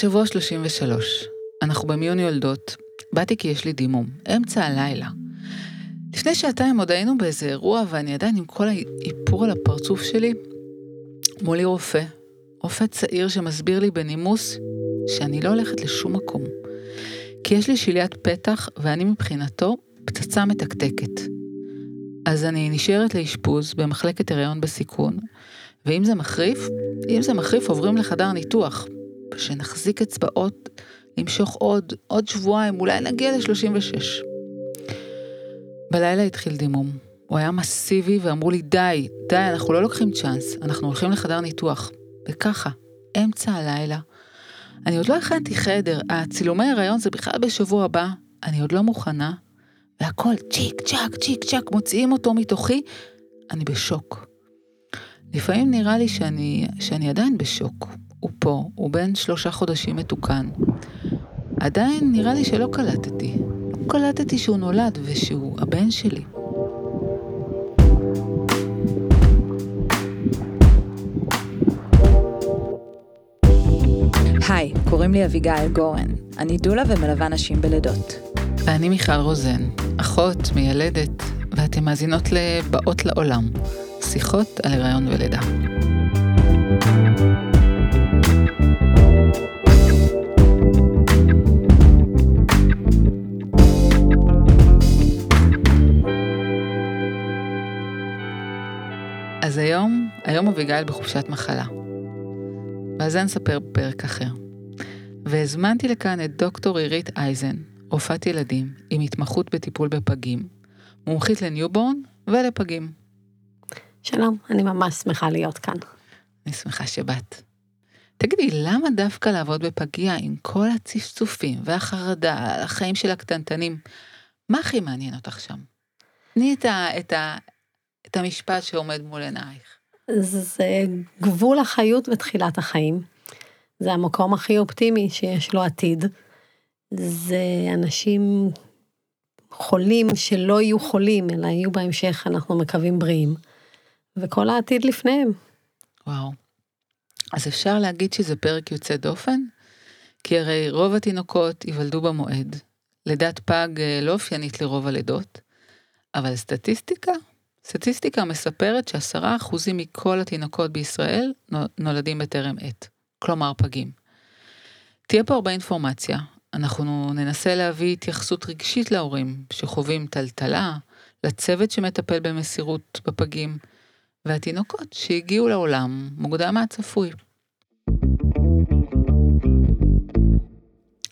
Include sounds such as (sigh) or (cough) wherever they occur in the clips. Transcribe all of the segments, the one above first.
שבוע 33. אנחנו במיון יולדות. באתי כי יש לי דימום. אמצע הלילה. לפני שעתיים עוד היינו באיזה אירוע ואני עדיין עם כל האיפור על הפרצוף שלי. מולי רופא. רופא צעיר שמסביר לי בנימוס שאני לא הולכת לשום מקום. כי יש לי שליית פתח ואני מבחינתו פצצה מתקתקת. אז אני נשארת לאשפוז במחלקת הריון בסיכון, ואם זה מחריף, אם זה מחריף עוברים לחדר ניתוח, שנחזיק אצבעות, למשוך עוד, עוד שבועיים, אולי נגיע ל-36. בלילה התחיל דימום. הוא היה מסיבי ואמרו לי, די, די, אנחנו לא לוקחים צ'אנס, אנחנו הולכים לחדר ניתוח. וככה, אמצע הלילה. אני עוד לא הכנתי חדר, הצילומי הריון זה בכלל בשבוע הבא, אני עוד לא מוכנה, והכל צ'יק צ'אק, צ'יק צ'אק, מוציאים אותו מתוכי, אני בשוק. לפעמים נראה לי שאני, שאני עדיין בשוק. הוא פה, הוא בן שלושה חודשים מתוקן. עדיין נראה לי שלא קלטתי. לא קלטתי שהוא נולד ושהוא הבן שלי. היי, קוראים לי אביגיל גורן. אני דולה ומלווה נשים בלידות. ואני מיכל רוזן, אחות, מיילדת, ואתן מאזינות לבאות לעולם, שיחות על הריון ולידה. אז היום, היום אביגיל בחופשת מחלה. ועל זה נספר בפרק אחר. והזמנתי לכאן את דוקטור עירית אייזן, רופאת ילדים עם התמחות בטיפול בפגים, מומחית ל newborn ולפגים. שלום, אני ממש שמחה להיות כאן. אני שמחה שבאת. תגידי, למה דווקא לעבוד בפגייה עם כל הצפצופים והחרדה על החיים של הקטנטנים? מה הכי מעניין אותך שם? תני את, ה, את, ה, את המשפט שעומד מול עינייך. זה גבול החיות בתחילת החיים. זה המקום הכי אופטימי שיש לו עתיד. זה אנשים חולים שלא יהיו חולים, אלא יהיו בהמשך, אנחנו מקווים בריאים. וכל העתיד לפניהם. וואו. אז אפשר להגיד שזה פרק יוצא דופן? כי הרי רוב התינוקות ייוולדו במועד. לידת פג אה, לא אופיינית לרוב הלידות, אבל סטטיסטיקה? סטטיסטיקה מספרת שעשרה אחוזים מכל התינוקות בישראל נולדים בטרם עת, כלומר פגים. תהיה פה הרבה אינפורמציה, אנחנו ננסה להביא התייחסות רגשית להורים שחווים טלטלה, לצוות שמטפל במסירות בפגים, והתינוקות שהגיעו לעולם מוקדם מהצפוי.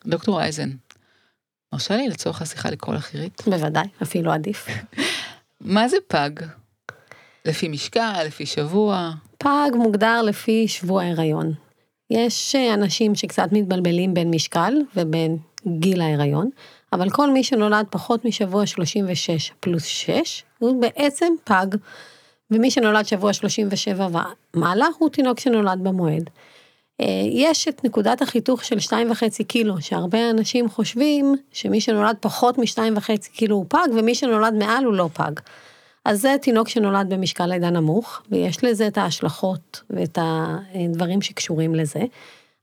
דוקטור אייזן, מרשה לי לצורך השיחה לקרוא לך עירית? בוודאי, אפילו עדיף. (laughs) מה זה פג? לפי משקל, לפי שבוע? פג מוגדר לפי שבוע הריון. יש אה, אנשים שקצת מתבלבלים בין משקל ובין גיל ההיריון, אבל כל מי שנולד פחות משבוע 36 פלוס 6, הוא בעצם פג, ומי שנולד שבוע 37 ומעלה, הוא תינוק שנולד במועד. אה, יש את נקודת החיתוך של 2.5 קילו, שהרבה אנשים חושבים שמי שנולד פחות מ-2.5 קילו הוא פג, ומי שנולד מעל הוא לא פג. אז זה תינוק שנולד במשקל לידה נמוך, ויש לזה את ההשלכות ואת הדברים שקשורים לזה,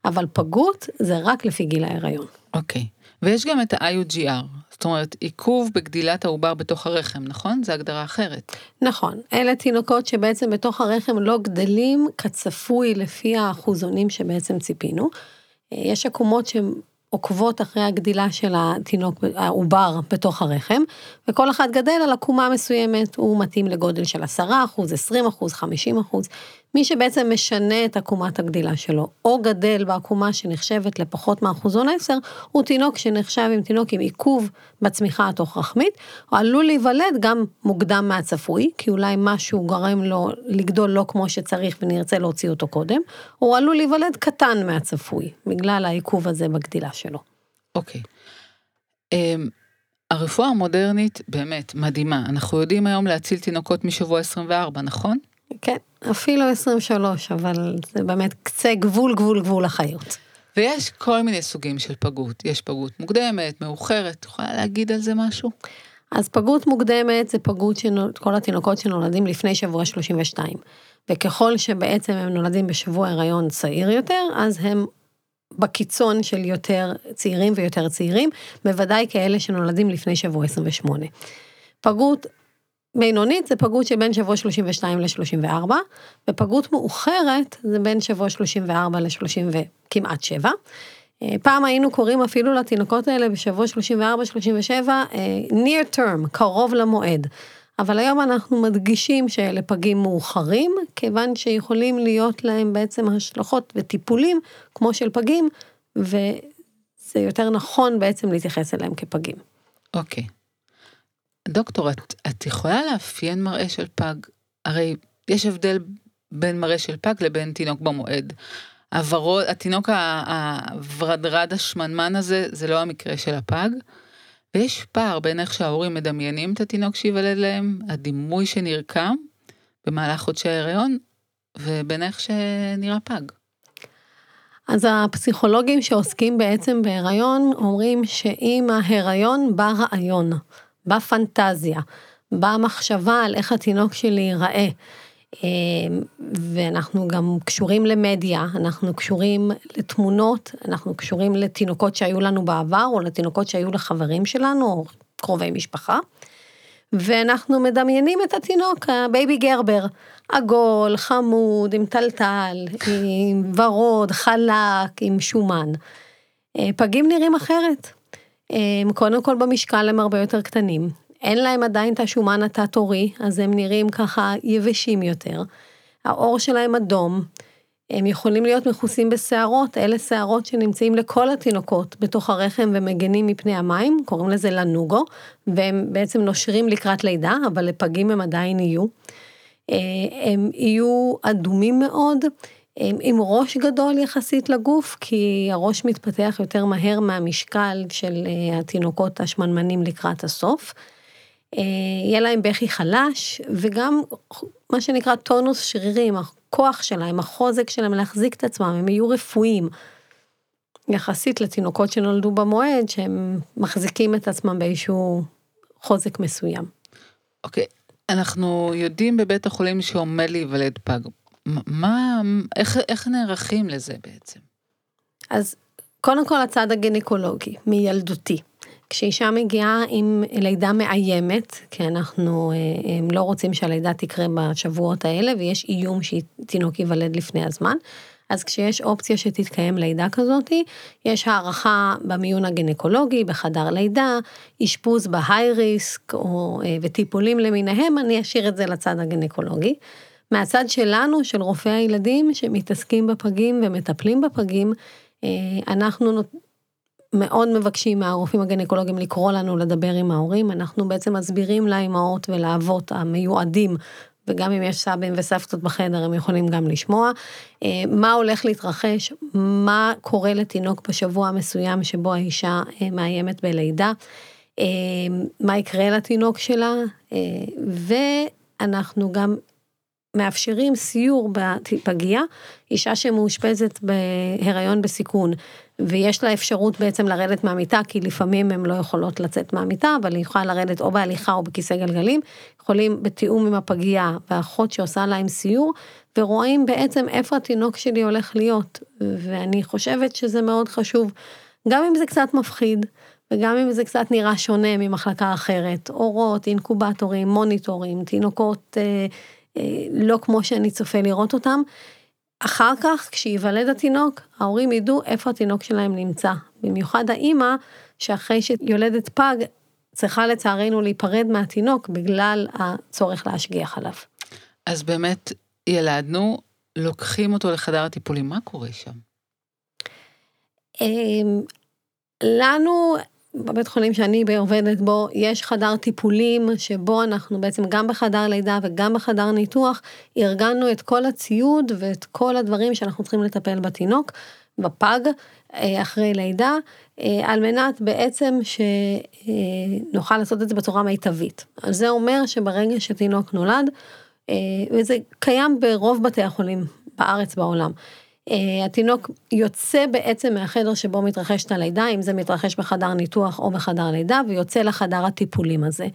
אבל פגות זה רק לפי גיל ההיריון. אוקיי. ויש גם את ה-IUGR, זאת אומרת עיכוב בגדילת העובר בתוך הרחם, נכון? זו הגדרה אחרת. נכון, אלה תינוקות שבעצם בתוך הרחם לא גדלים כצפוי לפי האחוזונים שבעצם ציפינו. יש עקומות שהן עוקבות אחרי הגדילה של התינוק, העובר בתוך הרחם, וכל אחד גדל על עקומה מסוימת, הוא מתאים לגודל של 10 אחוז, 20 אחוז, 50 אחוז. מי שבעצם משנה את עקומת הגדילה שלו, או גדל בעקומה שנחשבת לפחות מאחוזון 10, הוא תינוק שנחשב עם תינוק עם עיכוב בצמיחה התוך-רחמית, או עלול להיוולד גם מוקדם מהצפוי, כי אולי משהו גורם לו לגדול לא כמו שצריך ונרצה להוציא אותו קודם, או עלול להיוולד קטן מהצפוי, בגלל העיכוב הזה בגדילה שלו. אוקיי. Okay. Um... הרפואה המודרנית באמת מדהימה, אנחנו יודעים היום להציל תינוקות משבוע 24, נכון? כן, אפילו 23, אבל זה באמת קצה גבול גבול גבול החיות. ויש כל מיני סוגים של פגות, יש פגות מוקדמת, מאוחרת, את יכולה להגיד על זה משהו? אז פגות מוקדמת זה פגות של כל התינוקות שנולדים לפני שבוע 32. וככל שבעצם הם נולדים בשבוע הריון צעיר יותר, אז הם בקיצון של יותר צעירים ויותר צעירים, בוודאי כאלה שנולדים לפני שבוע 28. פגות בינונית זה פגות שבין שבוע 32 ל-34, ופגות מאוחרת זה בין שבוע 34 ל-30 וכמעט 7. אה, פעם היינו קוראים אפילו לתינוקות האלה בשבוע 34-37 אה, near term, קרוב למועד. אבל היום אנחנו מדגישים שאלה פגים מאוחרים, כיוון שיכולים להיות להם בעצם השלכות וטיפולים כמו של פגים, וזה יותר נכון בעצם להתייחס אליהם כפגים. אוקיי. דוקטור, את, את יכולה לאפיין מראה של פג? הרי יש הבדל בין מראה של פג לבין תינוק במועד. הוורוד, התינוק הוורדרד השמנמן הזה, זה לא המקרה של הפג. ויש פער בין איך שההורים מדמיינים את התינוק שייוולד להם, הדימוי שנרקם במהלך חודשי ההיריון, ובין איך שנראה פג. אז הפסיכולוגים שעוסקים בעצם בהיריון אומרים שאם ההיריון בא רעיון, בא פנטזיה, בא מחשבה על איך התינוק שלי ייראה, אמ, ואנחנו גם קשורים למדיה, אנחנו קשורים לתמונות, אנחנו קשורים לתינוקות שהיו לנו בעבר, או לתינוקות שהיו לחברים שלנו, או קרובי משפחה. ואנחנו מדמיינים את התינוק, ה baby Gerber, עגול, חמוד, עם תלתל, עם ורוד, חלק, עם שומן. אה, פגים נראים אחרת. אמ, קודם כל במשקל הם הרבה יותר קטנים, אין להם עדיין את השומן התת-עורי, אז הם נראים ככה יבשים יותר. העור שלהם אדום, הם יכולים להיות מכוסים בשערות, אלה שערות שנמצאים לכל התינוקות בתוך הרחם ומגנים מפני המים, קוראים לזה לנוגו, והם בעצם נושרים לקראת לידה, אבל לפגים הם עדיין יהיו. אה, הם יהיו אדומים מאוד, הם עם ראש גדול יחסית לגוף, כי הראש מתפתח יותר מהר מהמשקל של אה, התינוקות השמנמנים לקראת הסוף. אה, יהיה להם בכי חלש, וגם מה שנקרא טונוס שרירים, הכוח שלהם, החוזק שלהם להחזיק את עצמם, הם יהיו רפואיים. יחסית לתינוקות שנולדו במועד, שהם מחזיקים את עצמם באיזשהו חוזק מסוים. אוקיי, okay. אנחנו יודעים בבית החולים שעומד להיוולד פג. מה, איך, איך נערכים לזה בעצם? אז קודם כל הצד הגינקולוגי, מילדותי. כשאישה מגיעה עם לידה מאיימת, כי אנחנו אה, לא רוצים שהלידה תקרה בשבועות האלה, ויש איום שתינוק ייוולד לפני הזמן, אז כשיש אופציה שתתקיים לידה כזאת, יש הערכה במיון הגינקולוגי, בחדר לידה, אשפוז בהיי ריסק או, אה, וטיפולים למיניהם, אני אשאיר את זה לצד הגינקולוגי. מהצד שלנו, של רופאי הילדים שמתעסקים בפגים ומטפלים בפגים, אה, אנחנו מאוד מבקשים מהרופאים הגניקולוגים לקרוא לנו לדבר עם ההורים, אנחנו בעצם מסבירים לאימהות ולאבות המיועדים, וגם אם יש סבים וסבתות בחדר, הם יכולים גם לשמוע, אה, מה הולך להתרחש, מה קורה לתינוק בשבוע המסוים שבו האישה אה, מאיימת בלידה, מה יקרה לתינוק שלה, ואנחנו גם מאפשרים סיור בפגייה, אישה שמאושפזת בהיריון בסיכון, ויש לה אפשרות בעצם לרדת מהמיטה, כי לפעמים הן לא יכולות לצאת מהמיטה, אבל היא יכולה לרדת או בהליכה או בכיסא גלגלים, יכולים בתיאום עם הפגייה והאחות שעושה להם סיור, ורואים בעצם איפה התינוק שלי הולך להיות, ואני חושבת שזה מאוד חשוב, גם אם זה קצת מפחיד, וגם אם זה קצת נראה שונה ממחלקה אחרת, אורות, אינקובטורים, מוניטורים, תינוקות אה, לא כמו שאני צופה לראות אותם, אחר כך, כשייוולד התינוק, ההורים ידעו איפה התינוק שלהם נמצא. במיוחד האימא, שאחרי שיולדת פג, צריכה לצערנו להיפרד מהתינוק בגלל הצורך להשגיח עליו. אז באמת, ילדנו, לוקחים אותו לחדר הטיפולים, מה קורה שם? אמ, לנו בבית חולים שאני עובדת בו, יש חדר טיפולים שבו אנחנו בעצם גם בחדר לידה וגם בחדר ניתוח, ארגנו את כל הציוד ואת כל הדברים שאנחנו צריכים לטפל בתינוק, בפג, אה, אחרי לידה, אה, על מנת בעצם שנוכל לעשות את זה בצורה מיטבית. אז זה אומר שברגע שתינוק נולד, אה, וזה קיים ברוב בתי החולים בארץ בעולם. Uh, התינוק יוצא בעצם מהחדר שבו מתרחשת הלידה, אם זה מתרחש בחדר ניתוח או בחדר לידה, ויוצא לחדר הטיפולים הזה.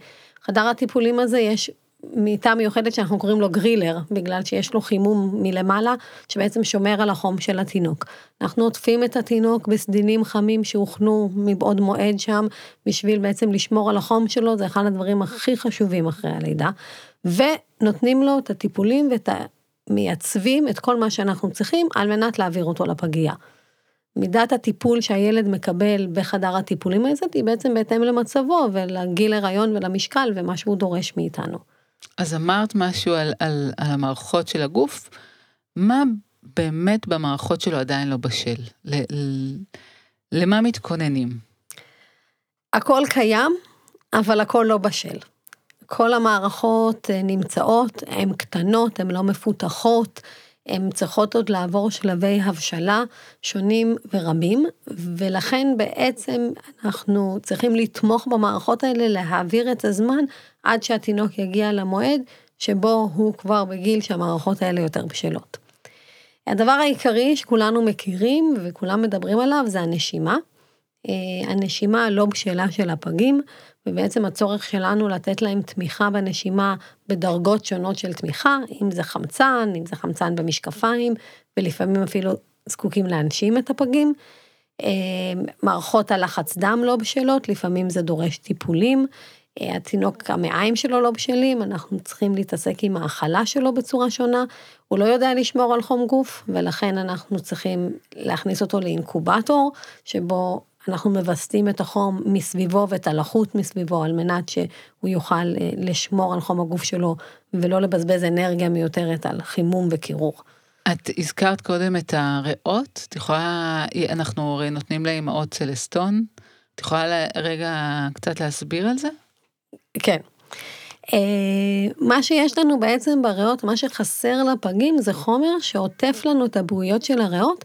חדר הטיפולים הזה יש מיטה מיוחדת שאנחנו קוראים לו גרילר, בגלל שיש לו חימום מלמעלה, שבעצם שומר על החום של התינוק. אנחנו עוטפים את התינוק בסדינים חמים שהוכנו מבעוד מועד שם, בשביל בעצם לשמור על החום שלו, זה אחד הדברים הכי חשובים אחרי הלידה. ונותנים לו את הטיפולים ואת ה... מייצבים את כל מה שאנחנו צריכים על מנת להעביר אותו לפגייה. מידת הטיפול שהילד מקבל בחדר הטיפולים הזה היא בעצם בהתאם למצבו ולגיל הריון ולמשקל ומה שהוא דורש מאיתנו. אז אמרת משהו על, על, על המערכות של הגוף, מה באמת במערכות שלו עדיין לא בשל? ל, ל, למה מתכוננים? הכל קיים, אבל הכל לא בשל. כל המערכות אה, נמצאות, הן קטנות, הן לא מפותחות, הן צריכות עוד לעבור שלבי הבשלה שונים ורבים, ולכן בעצם אנחנו צריכים לתמוך במערכות האלה, להעביר את הזמן עד שהתינוק יגיע למועד שבו הוא כבר בגיל שהמערכות האלה יותר בשלות. הדבר העיקרי שכולנו מכירים וכולם מדברים עליו זה הנשימה. אה, הנשימה הלא בשלה של הפגים, ובעצם הצורך שלנו לתת להם תמיכה בנשימה בדרגות שונות של תמיכה, אם זה חמצן, אם זה חמצן במשקפיים, ולפעמים אפילו זקוקים להנשים את הפגים. אה, מערכות הלחץ דם לא בשלות, לפעמים זה דורש טיפולים. אה, התינוק, המעיים שלו לא בשלים, אנחנו צריכים להתעסק עם האכלה שלו בצורה שונה. הוא לא יודע לשמור על חום גוף, ולכן אנחנו צריכים להכניס אותו לאינקובטור, שבו אנחנו מווסתים את החום מסביבו ואת הלחות מסביבו על מנת שהוא יוכל אה, לשמור על חום הגוף שלו ולא לבזבז אנרגיה מיותרת על חימום וקירור. את הזכרת קודם את הריאות, את יכולה, אנחנו הרי נותנים לאמהות סלסטון, את יכולה רגע קצת להסביר על זה? כן. אה, מה שיש לנו בעצם בריאות, מה שחסר לפגים זה חומר שעוטף לנו את הבועיות של הריאות,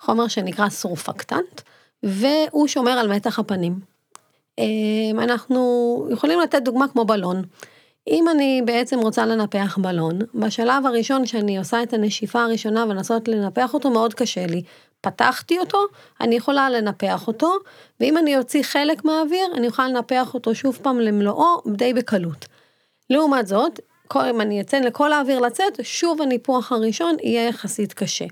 חומר שנקרא סורפקטנט. והוא שומר על מתח הפנים. אמ, אנחנו יכולים לתת דוגמה כמו בלון. אם אני בעצם רוצה לנפח בלון, בשלב הראשון שאני עושה את הנשיפה הראשונה ולנסות לנפח אותו מאוד קשה לי. פתחתי אותו, אני יכולה לנפח אותו, ואם אני אוציא חלק מהאוויר, אני אוכל לנפח אותו שוב פעם למלואו די בקלות. לעומת זאת, אם אני אצא לכל האוויר לצאת, שוב הניפוח הראשון יהיה יחסית קשה.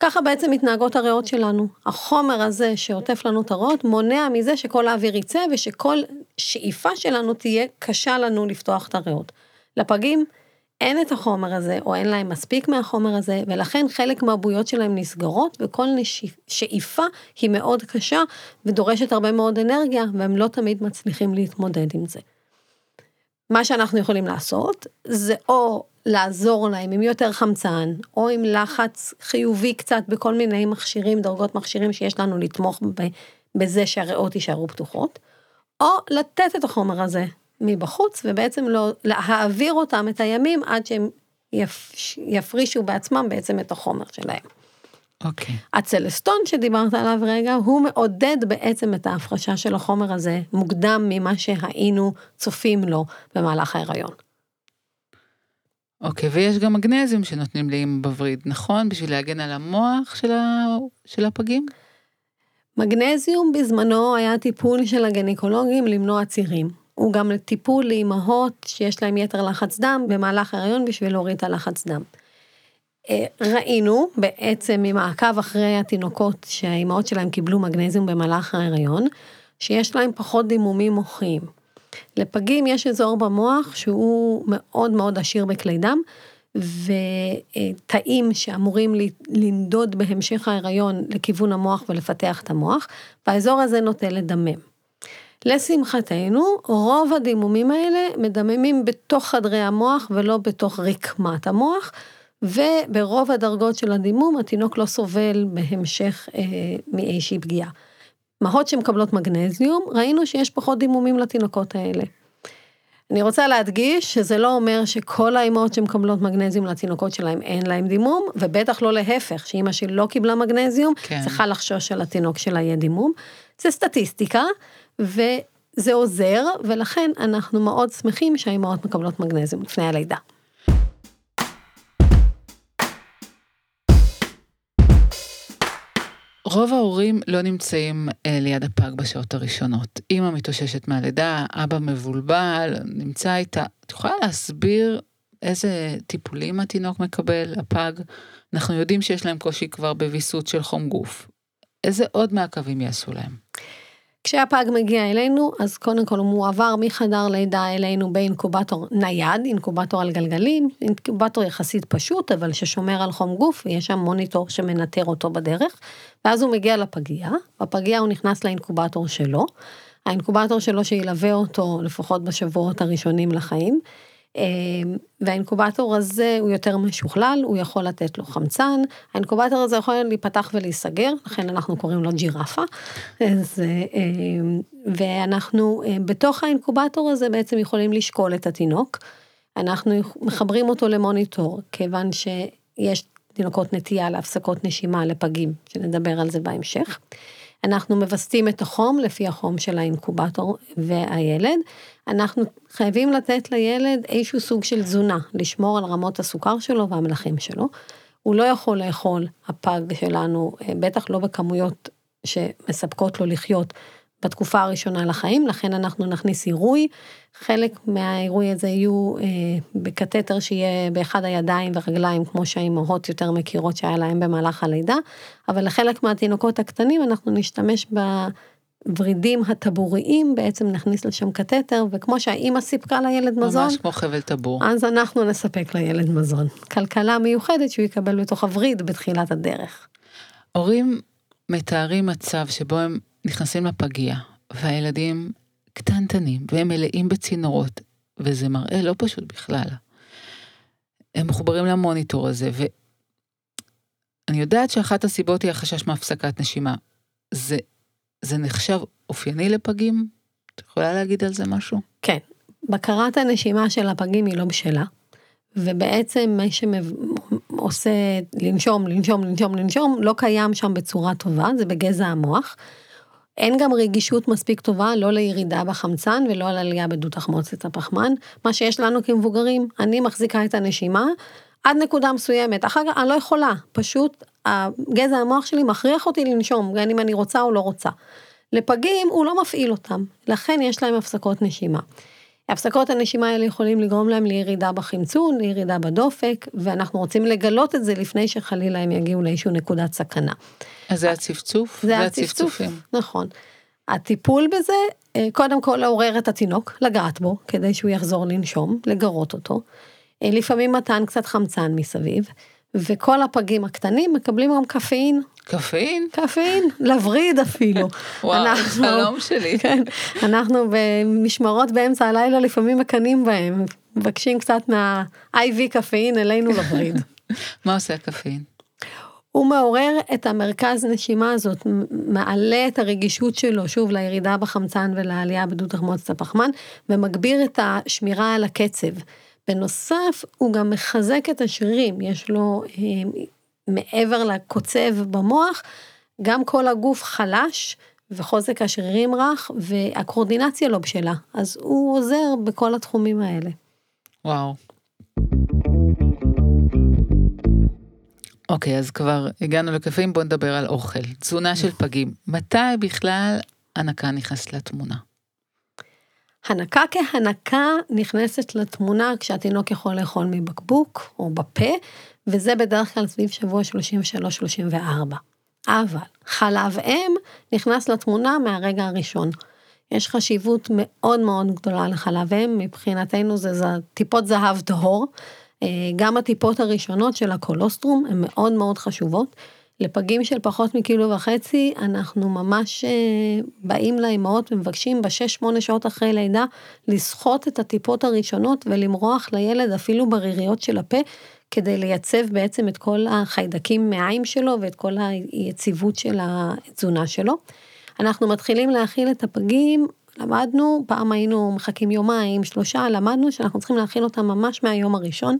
ככה בעצם מתנהגות הריאות שלנו. החומר הזה שעוטף לנו את הריאות מונע מזה שכל האוויר יצא ושכל שאיפה שלנו תהיה קשה לנו לפתוח את הריאות. לפגים אין את החומר הזה או אין להם מספיק מהחומר הזה ולכן חלק מהבויות שלהם נסגרות וכל. שאיפה היא מאוד קשה ודורשת הרבה מאוד אנרגיה והם לא תמיד מצליחים להתמודד עם זה. מה שאנחנו יכולים לעשות זה או לעזור להם עם יותר חמצן, או עם לחץ חיובי קצת בכל מיני מכשירים, דרגות מכשירים שיש לנו לתמוך בזה שהריאות יישארו פתוחות, או לתת את החומר הזה מבחוץ, ובעצם לא, להעביר אותם את הימים עד שהם יפרישו בעצמם בעצם את החומר שלהם. אוקיי. Okay. הצלסטון שדיברת עליו רגע, הוא מעודד בעצם את ההפרשה של החומר הזה מוקדם ממה שהיינו צופים לו במהלך ההיריון. אוקיי, ויש גם מגנזיום שנותנים לאמא בווריד, נכון? בשביל להגן על המוח של, ה... של הפגים? מגנזיום בזמנו היה טיפול של הגניקולוגים למנוע צירים. הוא גם טיפול לאימהות שיש להם יתר לחץ דם במהלך ההריון בשביל להוריד את הלחץ דם. אה, ראינו בעצם ממעקב אחרי התינוקות שהאימהות שלהם קיבלו מגנזיום במהלך ההריון, שיש להם פחות דימומים מוחיים. לפגים יש אזור במוח שהוא מאוד מאוד עשיר בכלי דם, ותאים שאמורים לנדוד בהמשך ההיריון לכיוון המוח ולפתח את המוח, והאזור הזה נוטה לדמם. לשמחתנו, רוב הדימומים האלה מדממים בתוך חדרי המוח ולא בתוך רקמת המוח, וברוב הדרגות של הדימום התינוק לא סובל בהמשך אה, מאיזושהי פגיעה. מהות שמקבלות מגנזיום, ראינו שיש פחות דימומים לתינוקות האלה. אני רוצה להדגיש שזה לא אומר שכל האימהות שמקבלות מגנזיום לתינוקות שלהם אין להם דימום, ובטח לא להפך, שאימא שלא קיבלה מגנזיום, כן. צריכה לחשוש שלתינוק שלה יהיה דימום. זה סטטיסטיקה, וזה עוזר, ולכן אנחנו מאוד שמחים שהאימהות מקבלות מגנזיום לפני הלידה. רוב ההורים לא נמצאים אה, ליד הפג בשעות הראשונות. אמא מתאוששת מהלידה, אבא מבולבל, נמצא איתה. את יכולה להסביר איזה טיפולים התינוק מקבל, הפג? אנחנו יודעים שיש להם קושי כבר בוויסות של חום גוף. איזה עוד מעקבים יעשו להם? כשהפג מגיע אלינו, אז קודם כל הוא מועבר מחדר לידה אלינו באינקובטור נייד, אינקובטור על גלגלים, אינקובטור יחסית פשוט, אבל ששומר על חום גוף, ויש שם מוניטור שמנטר אותו בדרך, ואז הוא מגיע לפגייה, בפגייה הוא נכנס לאינקובטור שלו, האינקובטור שלו שילווה אותו לפחות בשבועות הראשונים לחיים, והאינקובטור הזה הוא יותר משוכלל, הוא יכול לתת לו חמצן, האינקובטור הזה יכול להיפתח ולהיסגר, לכן אנחנו קוראים לו ג'ירפה. אמ, ואנחנו אמ, בתוך האינקובטור הזה בעצם יכולים לשקול את התינוק. אנחנו מחברים אותו למוניטור, כיוון שיש תינוקות נטייה להפסקות נשימה לפגים, שנדבר על זה בהמשך. אנחנו מווסתים את החום לפי החום של האינקובטור והילד. אנחנו חייבים לתת לילד איזשהו סוג של תזונה, לשמור על רמות הסוכר שלו והמלחים שלו. הוא לא יכול לאכול, הפג שלנו, אה, בטח לא בכמויות שמספקות לו לחיות בתקופה הראשונה לחיים, לכן אנחנו נכניס עירוי. חלק מהעירוי הזה יהיו אה, בקתטר שיהיה באחד הידיים ורגליים, כמו שהאימהות יותר מכירות שהיה להם במהלך הלידה, אבל לחלק מהתינוקות הקטנים אנחנו נשתמש בוורידים הטבוריים, בעצם נכניס לשם קתטר, וכמו שהאימא סיפקה לילד מזון, ממש כמו חבל טבור. אז אנחנו נספק לילד מזון. כלכלה מיוחדת שהוא יקבל בתוך הווריד בתחילת הדרך. הורים מתארים מצב שבו הם נכנסים לפגייה, והילדים קטנטנים, והם מלאים בצינורות, וזה מראה לא פשוט בכלל. הם מחוברים למוניטור הזה, ואני יודעת שאחת הסיבות היא החשש מהפסקת נשימה. זה, זה נחשב אופייני לפגים? את יכולה להגיד על זה משהו? כן. בקרת הנשימה של הפגים היא לא בשלה, ובעצם מה שעושה לנשום, לנשום, לנשום, לנשום, לא קיים שם בצורה טובה, זה בגזע המוח. אין גם רגישות מספיק טובה, לא לירידה בחמצן ולא על עלייה בדו תחמוצת הפחמן. מה שיש לנו כמבוגרים, אני מחזיקה את הנשימה עד נקודה מסוימת, אחר כך אני לא יכולה, פשוט גזע המוח שלי מכריח אותי לנשום, בין אם אני רוצה או לא רוצה. לפגים הוא לא מפעיל אותם, לכן יש להם הפסקות נשימה. הפסקות הנשימה האלה יכולים לגרום להם לירידה בחמצון, לירידה בדופק, ואנחנו רוצים לגלות את זה לפני שחלילה הם יגיעו לאיזושהי נקודת סכנה. אז זה הצפצוף? זה הצפצוף, נכון. הטיפול בזה, אה, קודם כל לעורר את התינוק, לגעת בו, כדי שהוא יחזור לנשום, לגרות אותו. אה, לפעמים מתן קצת חמצן מסביב, וכל הפגים הקטנים מקבלים גם קפאין. קפאין? קפאין, לווריד אפילו. (laughs) וואו, חלום שלי. (laughs) כן, אנחנו במשמרות באמצע הלילה לפעמים מקנאים בהם, מבקשים קצת מה-IV קפאין אלינו לווריד. (laughs) מה עושה הקפאין? הוא מעורר את המרכז נשימה הזאת, מעלה את הרגישות שלו, שוב, לירידה בחמצן ולעלייה בדו תחמוצת הפחמן, ומגביר את השמירה על הקצב. בנוסף, הוא גם מחזק את השרירים, יש לו, אה, מעבר לקוצב במוח, גם כל הגוף חלש, וחוזק השרירים רך, והקורדינציה לא בשלה, אז הוא עוזר בכל התחומים האלה. וואו. אוקיי, אז כבר הגענו לקפים, בואו נדבר על אוכל. תזונה של פגים. מתי בכלל הנקה נכנסת לתמונה? הנקה כהנקה נכנסת לתמונה כשהתינוק יכול לאכול מבקבוק או בפה, וזה בדרך כלל סביב שבוע 33-34. אבל חלב אם נכנס לתמונה מהרגע הראשון. יש חשיבות מאוד מאוד גדולה לחלב אם, מבחינתנו זה, זה טיפות זהב טהור. אה, גם הטיפות הראשונות של הקולוסטרום הן מאוד מאוד חשובות. לפגים של פחות מקילו וחצי, אנחנו ממש אה, באים לאמהות ומבקשים בשש שמונה שעות אחרי לידה לסחוט את הטיפות הראשונות ולמרוח לילד אפילו בריריות של הפה, כדי לייצב בעצם את כל החיידקים מהעין שלו ואת כל היציבות של התזונה שלו. אנחנו מתחילים להאכיל את הפגים, למדנו, פעם היינו מחכים יומיים, שלושה, למדנו שאנחנו צריכים להאכיל אותם ממש מהיום הראשון.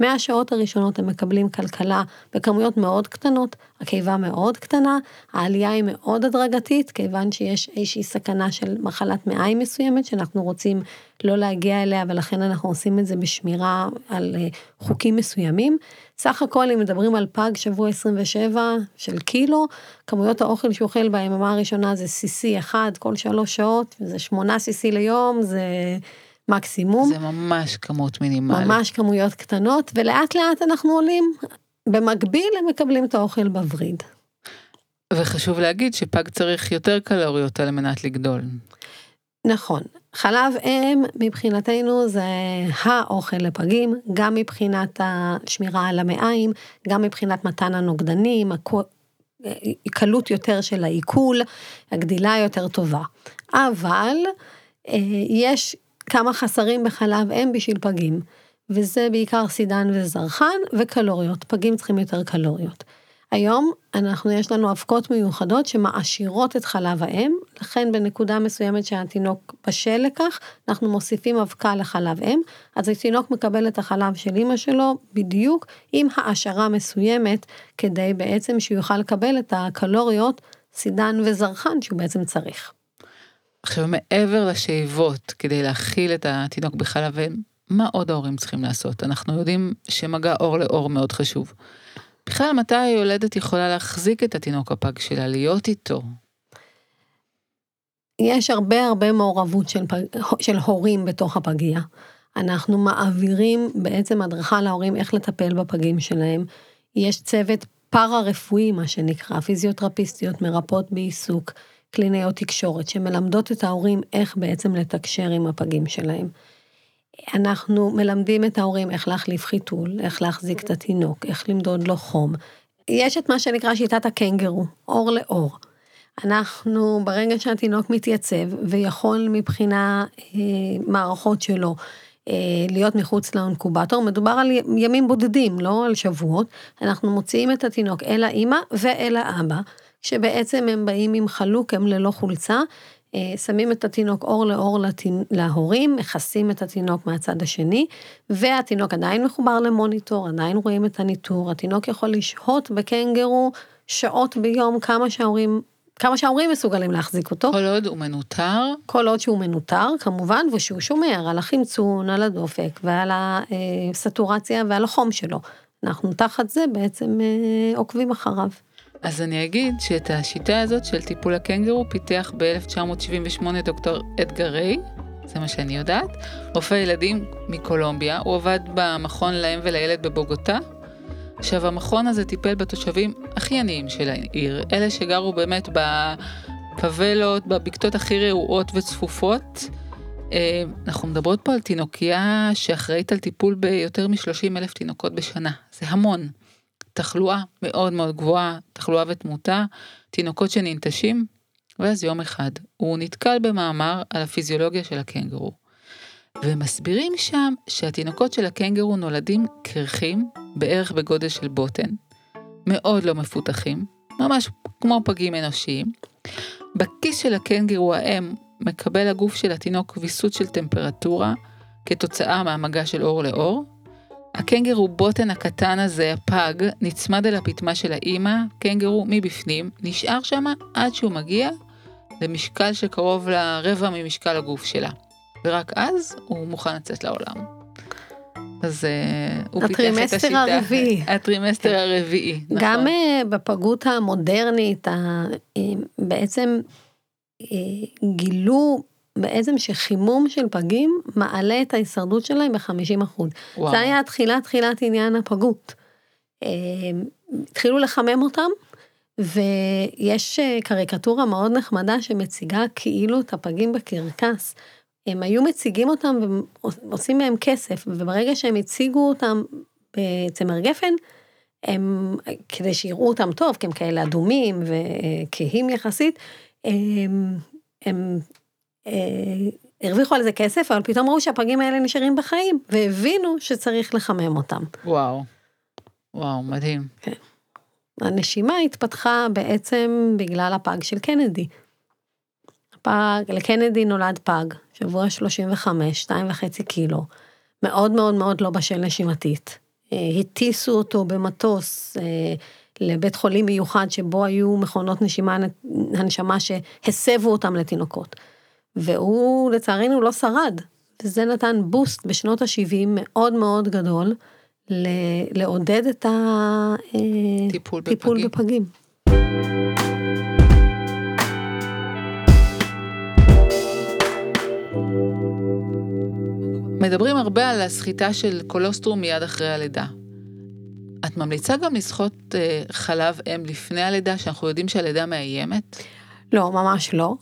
מהשעות הראשונות הם מקבלים כלכלה בכמויות מאוד קטנות, הקיבה מאוד קטנה, העלייה היא מאוד הדרגתית, כיוון שיש איזושהי סכנה של מחלת מעיים מסוימת שאנחנו רוצים לא להגיע אליה, ולכן אנחנו עושים את זה בשמירה על אה, חוקים מסוימים. סך הכל, אם מדברים על פג שבוע 27 של קילו, כמויות האוכל שהוא אוכל ביממה הראשונה זה CC אחד כל שלוש שעות, זה 8 CC ליום, זה... מקסימום. זה ממש כמות מינימלית. ממש כמויות קטנות, ולאט לאט אנחנו עולים. במקביל הם מקבלים את האוכל בווריד. וחשוב להגיד שפג צריך יותר קלוריות על מנת לגדול. נכון. חלב אם מבחינתנו זה האוכל לפגים, גם מבחינת השמירה על המעיים, גם מבחינת מתן הנוגדנים, קלות יותר של העיכול, הגדילה יותר טובה. אבל אה, יש כמה חסרים בחלב אם בשביל פגים, וזה בעיקר סידן וזרחן וקלוריות, פגים צריכים יותר קלוריות. היום אנחנו, יש לנו אבקות מיוחדות שמעשירות את חלב האם, לכן בנקודה מסוימת שהתינוק בשל לכך, אנחנו מוסיפים אבקה לחלב אם, אז התינוק מקבל את החלב של אמא שלו בדיוק עם העשרה מסוימת, כדי בעצם שהוא יוכל לקבל את הקלוריות, סידן וזרחן שהוא בעצם צריך. עכשיו, מעבר לשאיבות כדי להכיל את התינוק בחלב אם, מה עוד ההורים צריכים לעשות? אנחנו יודעים שמגע אור לאור מאוד חשוב. בכלל, מתי היולדת יכולה להחזיק את התינוק הפג שלה, להיות איתו? יש הרבה הרבה מעורבות של, פג, של הורים בתוך הפגייה. אנחנו מעבירים בעצם הדרכה להורים איך לטפל בפגים שלהם. יש צוות פארה-רפואי, מה שנקרא, פיזיותרפיסטיות, מרפאות בעיסוק. קלינאיות תקשורת, שמלמדות את ההורים איך בעצם לתקשר עם הפגים שלהם. אנחנו מלמדים את ההורים איך להחליף חיתול, איך להחזיק את התינוק, איך למדוד לו חום. יש את מה שנקרא שיטת הקנגרו, אור לאור. אנחנו, ברגע שהתינוק מתייצב ויכול מבחינה אה, מערכות שלו אה, להיות מחוץ לאונקובטור, מדובר על ימים בודדים, לא על שבועות, אנחנו מוציאים את התינוק אל האימא ואל האבא. שבעצם הם באים עם חלוק, הם ללא חולצה, שמים את התינוק אור לאור. להורים, מכסים את התינוק מהצד השני, והתינוק עדיין מחובר למוניטור, עדיין רואים את הניטור, התינוק יכול לשהות בקנגרו שעות ביום, כמה שההורים כמה שההורים מסוגלים להחזיק אותו. כל עוד הוא מנוטר? כל עוד שהוא מנוטר, כמובן, ושהוא שומר על החמצון, על הדופק ועל הסטורציה ועל החום שלו. אנחנו תחת זה בעצם אה, עוקבים אחריו. אז אני אגיד שאת השיטה הזאת של טיפול הקנגרו פיתח ב-1978 דוקטור אדגר ריי, זה מה שאני יודעת, רופא ילדים מקולומביה, הוא עבד במכון לאם ולילד בבוגוטה. עכשיו המכון הזה טיפל בתושבים הכי עניים של העיר, אלה שגרו באמת בפבלות, בבקתות הכי רעועות וצפופות. אה, אנחנו מדברות פה על תינוקייה שאחראית על טיפול ביותר מ-30 אלף תינוקות בשנה, זה המון. תחלואה מאוד מאוד גבוהה, תחלואה ותמותה, תינוקות שננטשים, ואז יום אחד הוא נתקל במאמר על הפיזיולוגיה של הקנגרו. ומסבירים שם שהתינוקות של הקנגרו נולדים קרחים, בערך בגודל של בוטן, מאוד לא מפותחים, ממש כמו פגים אנושיים. בכיס של הקנגרו האם מקבל הגוף של התינוק ויסות של טמפרטורה כתוצאה מהמגע של אור לאור, הקנגרו בוטן הקטן הזה, הפג, נצמד אל הפטמה של האימא, קנגרו מבפנים, נשאר שם עד שהוא מגיע למשקל שקרוב לרבע ממשקל הגוף שלה. ורק אז הוא מוכן לצאת לעולם. אז אה, הוא פיתח את השיטה. הטרימסטר הרביעי. הטרימסטר כן. הרביעי, נכון. גם אה, בפגות המודרנית, אה, בעצם גילו בעצם שחימום של פגים מעלה את ההישרדות שלהם ב-50%. זה היה תחילת תחילת עניין הפגות. אה, התחילו לחמם אותם, ויש אה, קריקטורה מאוד נחמדה שמציגה כאילו את הפגים בקרקס. הם היו מציגים אותם ועושים מהם כסף, וברגע שהם הציגו אותם בצמר גפן, הם, כדי שיראו אותם טוב, כי הם כאלה אדומים וכהים יחסית, הם, הם אה, הרוויחו על זה כסף, אבל פתאום ראו שהפגים האלה נשארים בחיים, והבינו שצריך לחמם אותם. וואו, וואו, מדהים. כן. הנשימה התפתחה בעצם בגלל הפג של קנדי. הפג, לקנדי נולד פג, שבוע 35, 2.5 קילו, מאוד מאוד מאוד לא בשל נשימתית. הטיסו אותו במטוס לבית חולים מיוחד שבו היו מכונות נשימה, הנשמה שהסבו אותם לתינוקות. והוא לצערנו לא שרד, וזה נתן בוסט בשנות ה-70 מאוד מאוד גדול לעודד את הטיפול בפגים. בפגים. מדברים הרבה על הסחיטה של קולוסטרום מיד אחרי הלידה. את ממליצה גם לסחוט אה, חלב אם לפני הלידה, שאנחנו יודעים שהלידה מאיימת? לא, ממש לא.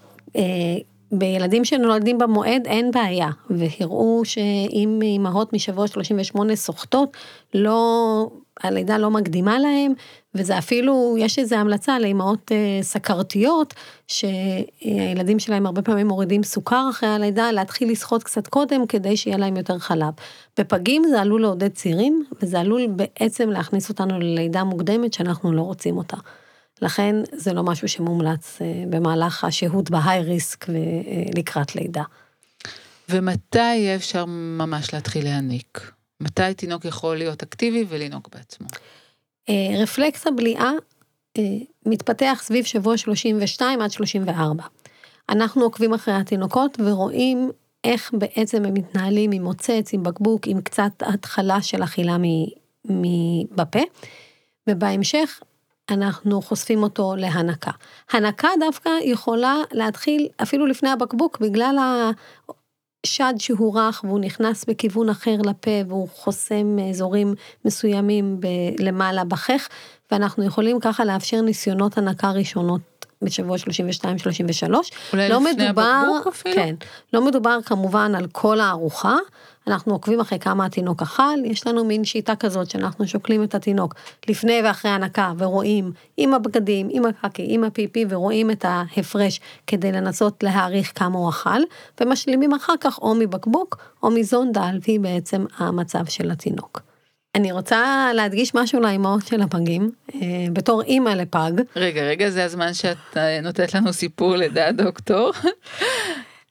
בילדים שנולדים במועד אין בעיה, והראו שאם אימהות משבוע 38 סוחטות, לא, הלידה לא מקדימה להם, וזה אפילו, יש איזו המלצה לאימהות אה, סכרתיות, שהילדים שלהם הרבה פעמים מורידים סוכר אחרי הלידה, להתחיל לסחוט קצת קודם כדי שיהיה להם יותר חלב. בפגים זה עלול לעודד צירים, וזה עלול בעצם להכניס אותנו ללידה מוקדמת שאנחנו לא רוצים אותה. לכן זה לא משהו שמומלץ אה, במהלך השהות בהיי ריסק ולקראת לידה. ומתי יהיה אפשר ממש להתחיל להניק? מתי תינוק יכול להיות אקטיבי ולנהוג בעצמו? אה, רפלקס הבליעה אה, מתפתח סביב שבוע 32 עד 34. אנחנו עוקבים אחרי התינוקות ורואים איך בעצם הם מתנהלים עם מוצץ, עם בקבוק, עם קצת התחלה של אכילה בפה, ובהמשך אנחנו חושפים אותו להנקה. הנקה דווקא יכולה להתחיל אפילו לפני הבקבוק, בגלל השד שהוא רך והוא נכנס בכיוון אחר לפה והוא חוסם אזורים מסוימים ב- למעלה בחך, ואנחנו יכולים ככה לאפשר ניסיונות הנקה ראשונות בשבוע 32-33. אולי לא לפני מדובר, הבקבוק אפילו? כן. לא מדובר כמובן על כל הארוחה, אנחנו עוקבים אחרי כמה התינוק אכל, יש לנו מין שיטה כזאת שאנחנו שוקלים את התינוק לפני ואחרי הנקה ורואים עם הבגדים, עם הקקי, עם הפיפי ורואים את ההפרש כדי לנסות להעריך כמה הוא אכל, ומשלימים אחר כך או מבקבוק או מזונדה על פי בעצם המצב של התינוק. אני רוצה להדגיש משהו לאימהות של הפגים, אה, בתור אימא לפג. רגע, רגע, זה הזמן שאת אה, נותנת לנו סיפור לדעת דוקטור.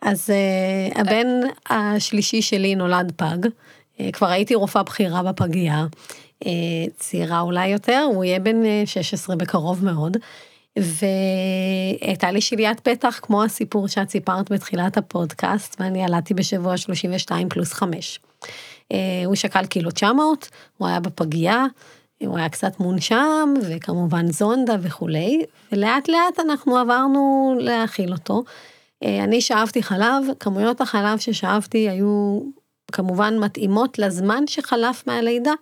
אז uh, הבן השלישי שלי נולד פג, uh, כבר הייתי רופאה בכירה בפגייה, uh, צעירה אולי יותר, הוא יהיה בן 16 בקרוב מאוד. והייתה לי שליית פתח כמו הסיפור שאת סיפרת בתחילת הפודקאסט ואני ילדתי בשבוע 32 פלוס 5. הוא שקל קילו 900, הוא היה בפגייה, הוא היה קצת מונשם וכמובן זונדה וכולי ולאט לאט אנחנו עברנו להאכיל אותו. אה, אני שאבתי חלב, כמויות החלב ששאבתי היו כמובן מתאימות לזמן שחלף מהלידה,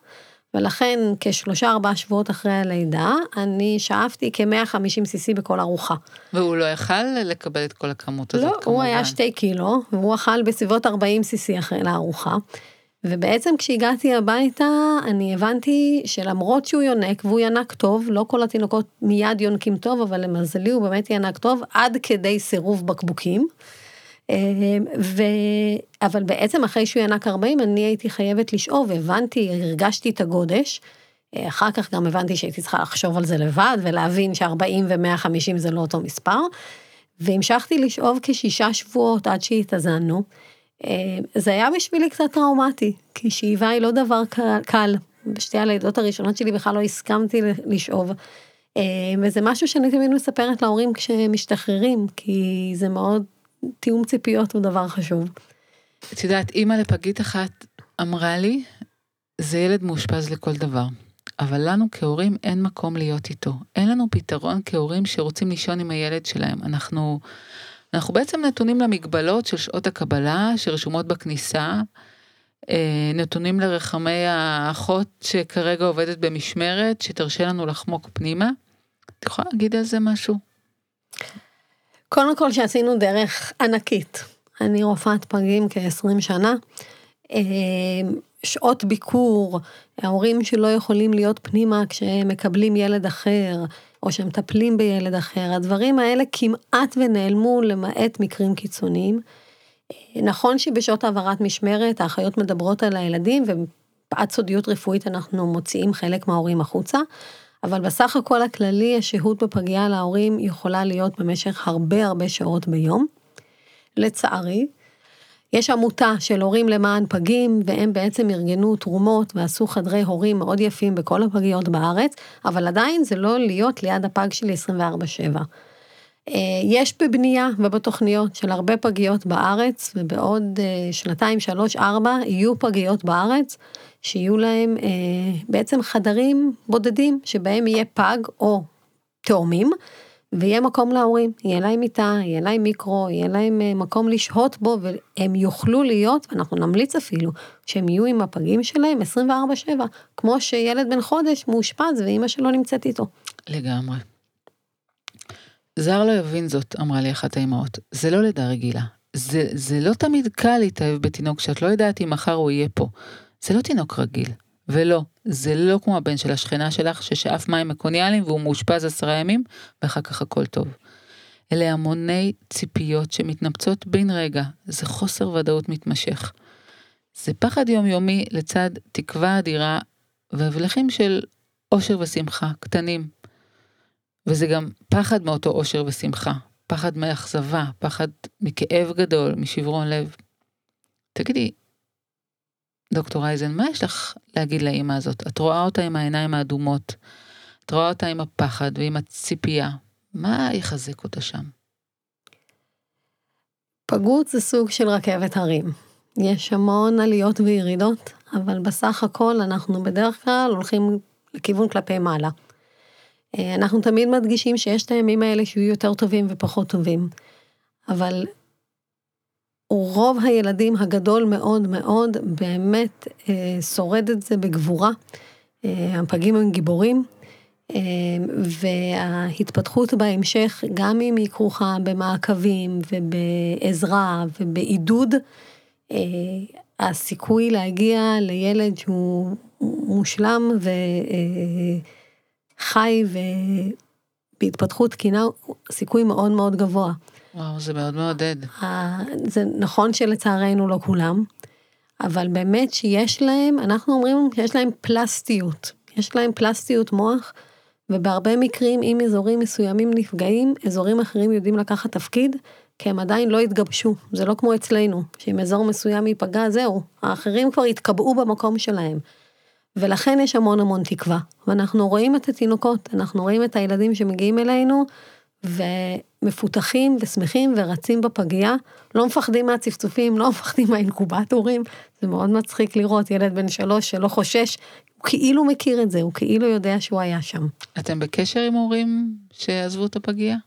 ולכן כשלושה ארבעה שבועות אחרי הלידה, אני שאבתי כ-150 cc בכל ארוחה. והוא לא יכל לקבל את כל הכמות הזאת לא, כמובן. לא, הוא היה שתי קילו, והוא אכל בסביבות 40 cc אחרי לארוחה. ובעצם כשהגעתי הביתה, אני הבנתי שלמרות שהוא יונק, והוא ינק טוב, לא כל התינוקות מיד יונקים טוב, אבל למזלי הוא באמת ינק טוב, עד כדי סירוב בקבוקים. אה, ו... אבל בעצם אחרי שהוא ינק 40, אני הייתי חייבת לשאוב, הבנתי, הרגשתי את הגודש. אה, אחר כך גם הבנתי שהייתי צריכה לחשוב על זה לבד, ולהבין ש-40 ו-150 זה לא אותו מספר. והמשכתי לשאוב כשישה שבועות עד שהתאזנו. אה, זה היה בשבילי קצת טראומטי, כי שאיבה היא לא דבר קל. בשתי הלידות הראשונות שלי בכלל לא הסכמתי לשאוב. אה, וזה משהו שאני תמיד מספרת להורים כשהם משתחררים, כי זה מאוד, תיאום ציפיות הוא דבר חשוב. את יודעת, אימא לפגית אחת אמרה לי, זה ילד מאושפז לכל דבר. אבל לנו כהורים אין מקום להיות איתו. אין לנו פתרון כהורים שרוצים לישון עם הילד שלהם. אנחנו אנחנו בעצם נתונים למגבלות של שעות הקבלה שרשומות בכניסה, אה, נתונים לרחמי האחות שכרגע עובדת במשמרת, שתרשה לנו לחמוק פנימה. את יכולה להגיד על זה משהו? קודם כל שעשינו דרך ענקית. אני רופאת פגים כ-20 שנה. אה, שעות ביקור, ההורים שלא יכולים להיות פנימה כשהם מקבלים ילד אחר, או שמטפלים בילד אחר, הדברים האלה כמעט ונעלמו למעט מקרים קיצוניים. נכון שבשעות העברת משמרת האחיות מדברות על הילדים ומפאת סודיות רפואית אנחנו מוציאים חלק מההורים החוצה, אבל בסך הכל הכללי השהות בפגייה להורים יכולה להיות במשך הרבה הרבה שעות ביום. לצערי, יש עמותה של הורים למען פגים, והם בעצם ארגנו תרומות ועשו חדרי הורים מאוד יפים בכל הפגיות בארץ, אבל עדיין זה לא להיות ליד הפג שלי 24/7. אה, יש בבנייה ובתוכניות של הרבה פגיות בארץ, ובעוד אה, שנתיים, שלוש, ארבע, יהיו פגיות בארץ, שיהיו להם אה, בעצם חדרים בודדים, שבהם יהיה פג או תאומים, ויהיה מקום להורים, יהיה להם מיטה, יהיה להם מיקרו, יהיה להם מקום לשהות בו, והם יוכלו להיות, אנחנו נמליץ אפילו, שהם יהיו עם הפגים שלהם 24/7, כמו שילד בן חודש מאושפז ואימא שלו נמצאת איתו. לגמרי. זר לא יבין זאת, אמרה לי אחת האמהות. זה לא לידה רגילה. זה, זה לא תמיד קל להתאהב בתינוק שאת לא יודעת אם מחר הוא יהיה פה. זה לא תינוק רגיל. ולא, זה לא כמו הבן של השכנה שלך ששאף מים מקוניאליים והוא מאושפז עשרה ימים, ואחר כך הכל טוב. אלה המוני ציפיות שמתנפצות בן רגע, זה חוסר ודאות מתמשך. זה פחד יומיומי לצד תקווה אדירה והבלחים של אושר ושמחה, קטנים, וזה גם פחד מאותו אושר ושמחה, פחד מאכזבה, פחד מכאב גדול, משברון לב. תגידי, דוקטור אייזן, מה יש לך להגיד לאימא הזאת? את רואה אותה עם העיניים האדומות, את רואה אותה עם הפחד ועם הציפייה, מה יחזק אותה שם? פגות זה סוג של רכבת הרים. יש המון עליות וירידות, אבל בסך הכל אנחנו בדרך כלל הולכים לכיוון כלפי מעלה. אה, אנחנו תמיד מדגישים שיש את הימים האלה שיהיו יותר טובים ופחות טובים, אבל רוב הילדים הגדול מאוד מאוד באמת אה, שורד את זה בגבורה. אה, הפגים הם גיבורים, וההתפתחות בהמשך, גם אם היא כרוכה במעקבים ובעזרה ובעידוד, הסיכוי להגיע לילד שהוא מושלם ו... חי ובהתפתחות תקינה, סיכוי מאוד מאוד גבוה. וואו, זה מאוד מעודד. זה נכון שלצערנו לא כולם, אבל באמת שיש להם, אנחנו אומרים שיש להם פלסטיות. יש להם פלסטיות מוח, ובהרבה מקרים, אם אזורים מסוימים נפגעים, אזורים אחרים יודעים לקחת תפקיד, כי הם עדיין לא התגבשו. זה לא כמו אצלנו, שאם אזור מסוים ייפגע, זהו, האחרים כבר התקבעו במקום שלהם. ולכן יש המון המון תקווה. ואנחנו רואים את התינוקות, אנחנו רואים את הילדים שמגיעים אלינו, ומפותחים ושמחים ורצים בפגייה, לא מפחדים מהצפצופים, לא מפחדים מהאינקובטורים, זה מאוד מצחיק לראות ילד בן שלוש שלא חושש, הוא כאילו מכיר את זה, הוא כאילו יודע שהוא היה שם. אתם בקשר עם הורים שעזבו את הפגייה?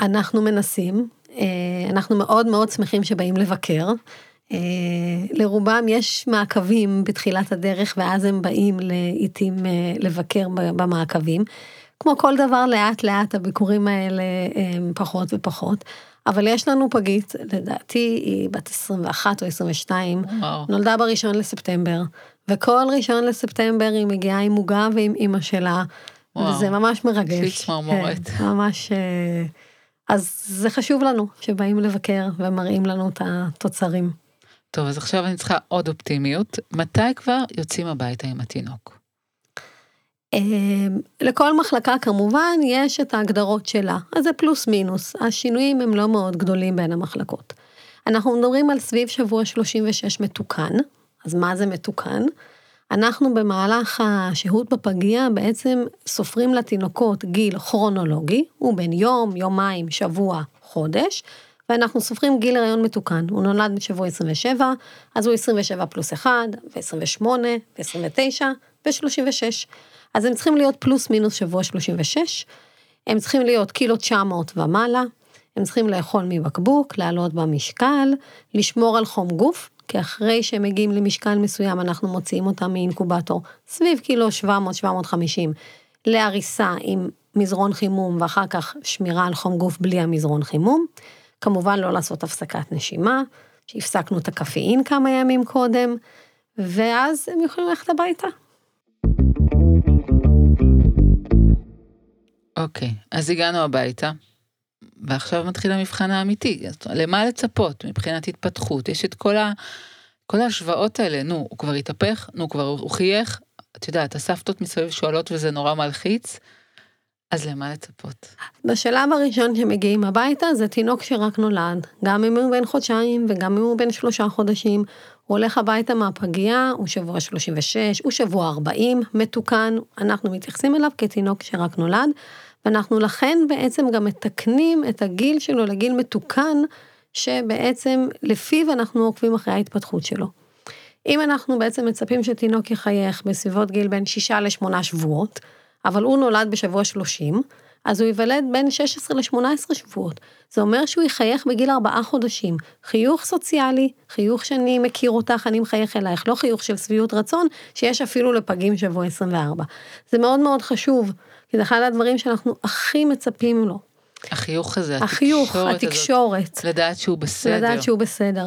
אנחנו מנסים, אה, אנחנו מאוד מאוד שמחים שבאים לבקר. אה, לרובם יש מעקבים בתחילת הדרך ואז הם באים לעיתים אה, לבקר במעקבים. כמו כל דבר לאט לאט הביקורים האלה הם פחות ופחות. אבל יש לנו פגית, לדעתי היא בת 21 או 22, וואו. נולדה בראשון לספטמבר, וכל ראשון לספטמבר היא מגיעה עם עוגה ועם אימא שלה, וואו. וזה ממש מרגש. יש לי צמרמורת. כן, ממש, אה, אז זה חשוב לנו שבאים לבקר ומראים לנו את התוצרים. טוב, אז עכשיו אני צריכה עוד אופטימיות. מתי כבר יוצאים הביתה עם התינוק? אמ, לכל מחלקה כמובן יש את ההגדרות שלה, אז זה פלוס מינוס, השינויים הם לא מאוד גדולים בין המחלקות. אנחנו מדברים על סביב שבוע 36 מתוקן, אז מה זה מתוקן? אנחנו במהלך השהות בפגייה בעצם סופרים לתינוקות גיל כרונולוגי, הוא בין יום, יומיים, שבוע, חודש, ואנחנו סופרים גיל הריון מתוקן, הוא נולד בשבוע 27, אז הוא 27 פלוס 1, ו-28, ו-29, ו-36. אז הם צריכים להיות פלוס מינוס שבוע 36, הם צריכים להיות קילו 900 ומעלה, הם צריכים לאכול מבקבוק, לעלות במשקל, לשמור על חום גוף, כי אחרי שהם מגיעים למשקל מסוים אנחנו מוציאים אותם מאינקובטור סביב קילו 700-750 להריסה עם מזרון חימום ואחר כך שמירה על חום גוף בלי המזרון חימום. כמובן לא לעשות הפסקת נשימה, שהפסקנו את הקפאין כמה ימים קודם, ואז הם יכולים ללכת הביתה. אוקיי, אז הגענו הביתה, ועכשיו מתחיל המבחן האמיתי. למה לצפות מבחינת התפתחות? יש את כל, ה, כל ההשוואות האלה, נו, הוא כבר התהפך, נו, כבר הוא חייך. את יודעת, הסבתות מסביב שואלות וזה נורא מלחיץ. אז למה לצפות? בשלב הראשון שמגיעים הביתה זה תינוק שרק נולד, גם אם הוא בן חודשיים וגם אם הוא בן שלושה חודשים, הוא הולך הביתה מהפגייה, הוא שבוע 36, הוא שבוע 40, מתוקן, אנחנו מתייחסים אליו כתינוק שרק נולד, ואנחנו לכן בעצם גם מתקנים את הגיל שלו לגיל מתוקן, שבעצם לפיו אנחנו עוקבים אחרי ההתפתחות שלו. אם אנחנו בעצם מצפים שתינוק יחייך בסביבות גיל בין 6 ל-8 שבועות, אבל הוא נולד בשבוע 30, אז הוא ייוולד בין 16 ל-18 שבועות. זה אומר שהוא יחייך בגיל 4 חודשים. חיוך סוציאלי, חיוך שאני מכיר אותך, אני מחייך אלייך, לא חיוך של שביעות רצון, שיש אפילו לפגים שבוע 24. זה מאוד מאוד חשוב, כי זה אחד הדברים שאנחנו הכי מצפים לו. החיוך הזה, החיוך, התקשורת התקשורת. הזאת, לדעת שהוא בסדר. לדעת שהוא בסדר.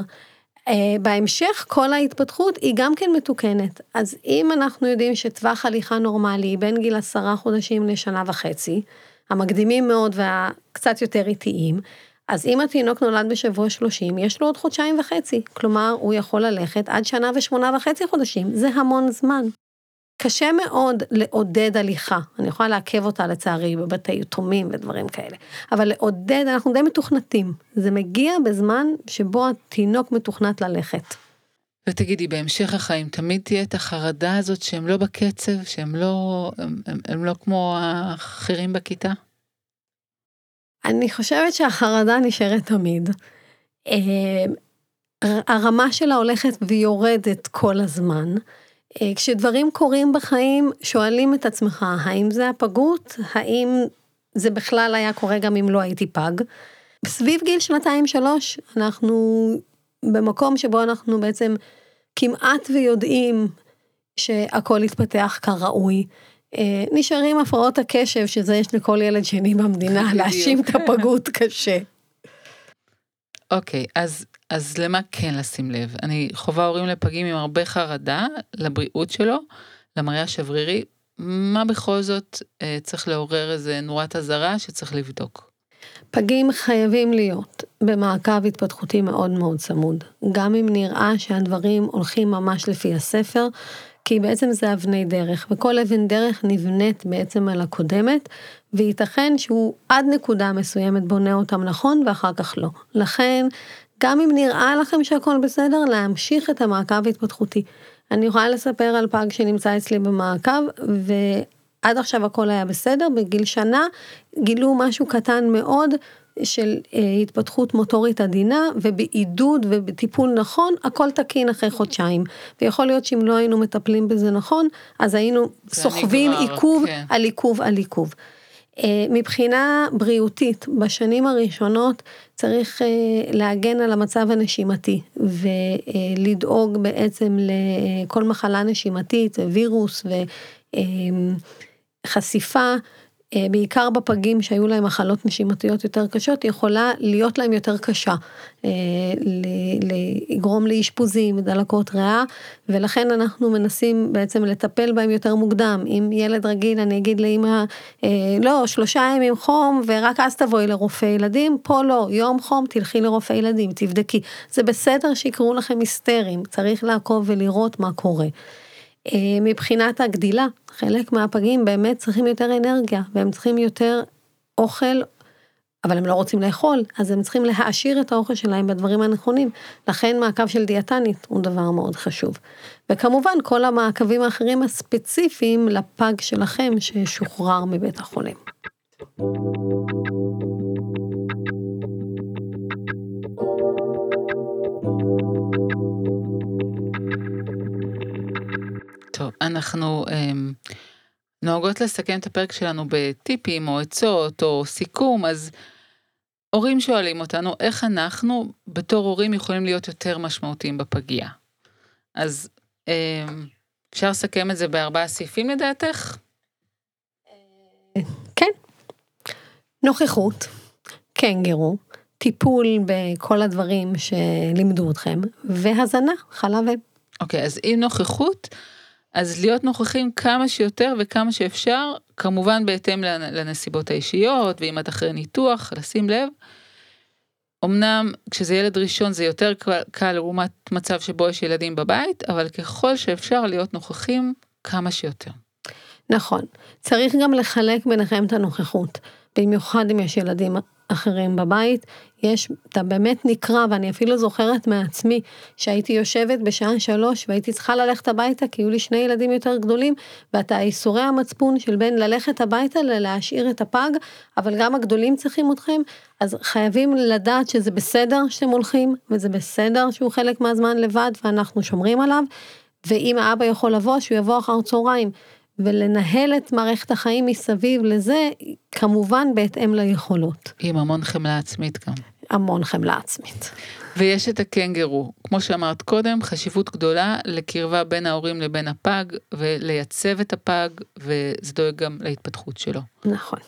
Uh, בהמשך כל ההתפתחות היא גם כן מתוקנת. אז אם אנחנו יודעים שטווח הליכה נורמלי בין גיל עשרה חודשים לשנה וחצי, המקדימים מאוד והקצת יותר איטיים, אז אם התינוק נולד בשבוע 30, יש לו עוד חודשיים וחצי. כלומר, הוא יכול ללכת עד שנה ושמונה וחצי חודשים, זה המון זמן. קשה מאוד לעודד הליכה, אני יכולה לעכב אותה לצערי בבתי יתומים ודברים כאלה, אבל לעודד, אנחנו די מתוכנתים, זה מגיע בזמן שבו התינוק מתוכנת ללכת. ותגידי, בהמשך החיים תמיד תהיה את החרדה הזאת שהם לא בקצב, שהם לא, הם, הם, הם לא כמו האחרים בכיתה? אני חושבת שהחרדה נשארת תמיד. אה, הרמה שלה הולכת ויורדת כל הזמן. אה, כשדברים קורים בחיים, שואלים את עצמך, האם זה הפגות? האם זה בכלל היה קורה גם אם לא הייתי פג? סביב גיל שנתיים-שלוש, אנחנו במקום שבו אנחנו בעצם כמעט ויודעים שהכל יתפתח כראוי. אה, נשארים הפרעות הקשב, שזה יש לכל ילד שני במדינה, להאשים את הפגות קשה. אוקיי, okay, אז אז למה כן לשים לב? אני חווה הורים לפגים עם הרבה חרדה לבריאות שלו, למראה השברירי, מה בכל זאת אה, צריך לעורר איזה נורת אזהרה שצריך לבדוק? פגים חייבים להיות במעקב התפתחותי מאוד מאוד צמוד, גם אם נראה שהדברים הולכים ממש לפי הספר, כי בעצם זה אבני דרך, וכל אבן דרך נבנית בעצם על הקודמת, וייתכן שהוא עד נקודה מסוימת בונה אותם נכון ואחר כך לא. לכן גם אם נראה לכם שהכל בסדר, להמשיך את המעקב ההתפתחותי. אני יכולה לספר על פג שנמצא אצלי במעקב, ועד עכשיו הכל היה בסדר, בגיל שנה גילו משהו קטן מאוד של אה, התפתחות מוטורית עדינה, ובעידוד ובטיפול נכון, הכל תקין אחרי חודשיים. ויכול להיות שאם לא היינו מטפלים בזה נכון, אז היינו סוחבים עיכוב כן. על עיכוב על עיכוב. אה, מבחינה בריאותית, בשנים הראשונות צריך אה, להגן על המצב הנשימתי ולדאוג בעצם לכל מחלה נשימתית, וירוס וחשיפה אה, בעיקר בפגים שהיו להם מחלות נשימתיות יותר קשות, יכולה להיות להם יותר קשה, אה, לגרום לאשפוזים, דלקות ריאה, ולכן אנחנו מנסים בעצם לטפל בהם יותר מוקדם. אם ילד רגיל, אני אגיד לאמא, אה, לא, שלושה ימים חום ורק אז תבואי לרופא ילדים, פה לא, יום חום תלכי לרופא ילדים, תבדקי. זה בסדר שיקראו לכם היסטריים, צריך לעקוב ולראות מה קורה. מבחינת הגדילה, חלק מהפגים באמת צריכים יותר אנרגיה, והם צריכים יותר אוכל, אבל הם לא רוצים לאכול, אז הם צריכים להעשיר את האוכל שלהם בדברים הנכונים. לכן מעקב של דיאטנית הוא דבר מאוד חשוב. וכמובן כל המעקבים האחרים הספציפיים לפג שלכם ששוחרר מבית החולים. אנחנו um, נוהגות לסכם את הפרק שלנו בטיפים או עצות או סיכום, אז הורים שואלים אותנו איך אנחנו בתור הורים יכולים להיות יותר משמעותיים בפגייה. אז um, אפשר לסכם את זה בארבעה סעיפים לדעתך? כן. נוכחות, קנגרו, טיפול בכל הדברים שלימדו אתכם, והזנה, חלב אם. אוקיי, okay, אז עם נוכחות, אז להיות נוכחים כמה שיותר וכמה שאפשר, כמובן בהתאם לנסיבות האישיות, ואם את אחרי ניתוח, לשים לב. אמנם כשזה ילד ראשון זה יותר קל לעומת מצב שבו יש ילדים בבית, אבל ככל שאפשר להיות נוכחים כמה שיותר. נכון. צריך גם לחלק ביניכם את הנוכחות. במיוחד אם יש ילדים אחרים בבית, יש, אתה באמת נקרע, ואני אפילו זוכרת מעצמי שהייתי יושבת בשעה שלוש והייתי צריכה ללכת הביתה כי היו לי שני ילדים יותר גדולים, ואתה איסורי המצפון של בין ללכת הביתה ללהשאיר את הפג, אבל גם הגדולים צריכים אתכם, אז חייבים לדעת שזה בסדר שאתם הולכים, וזה בסדר שהוא חלק מהזמן לבד ואנחנו שומרים עליו, ואם האבא יכול לבוא, שהוא יבוא אחר צהריים. ולנהל את מערכת החיים מסביב לזה, כמובן בהתאם ליכולות. עם המון חמלה עצמית גם. המון חמלה עצמית. ויש את הקנגרו, כמו שאמרת קודם, חשיבות גדולה לקרבה בין ההורים לבין הפג, ולייצב את הפג, וזה דואג גם להתפתחות שלו. נכון.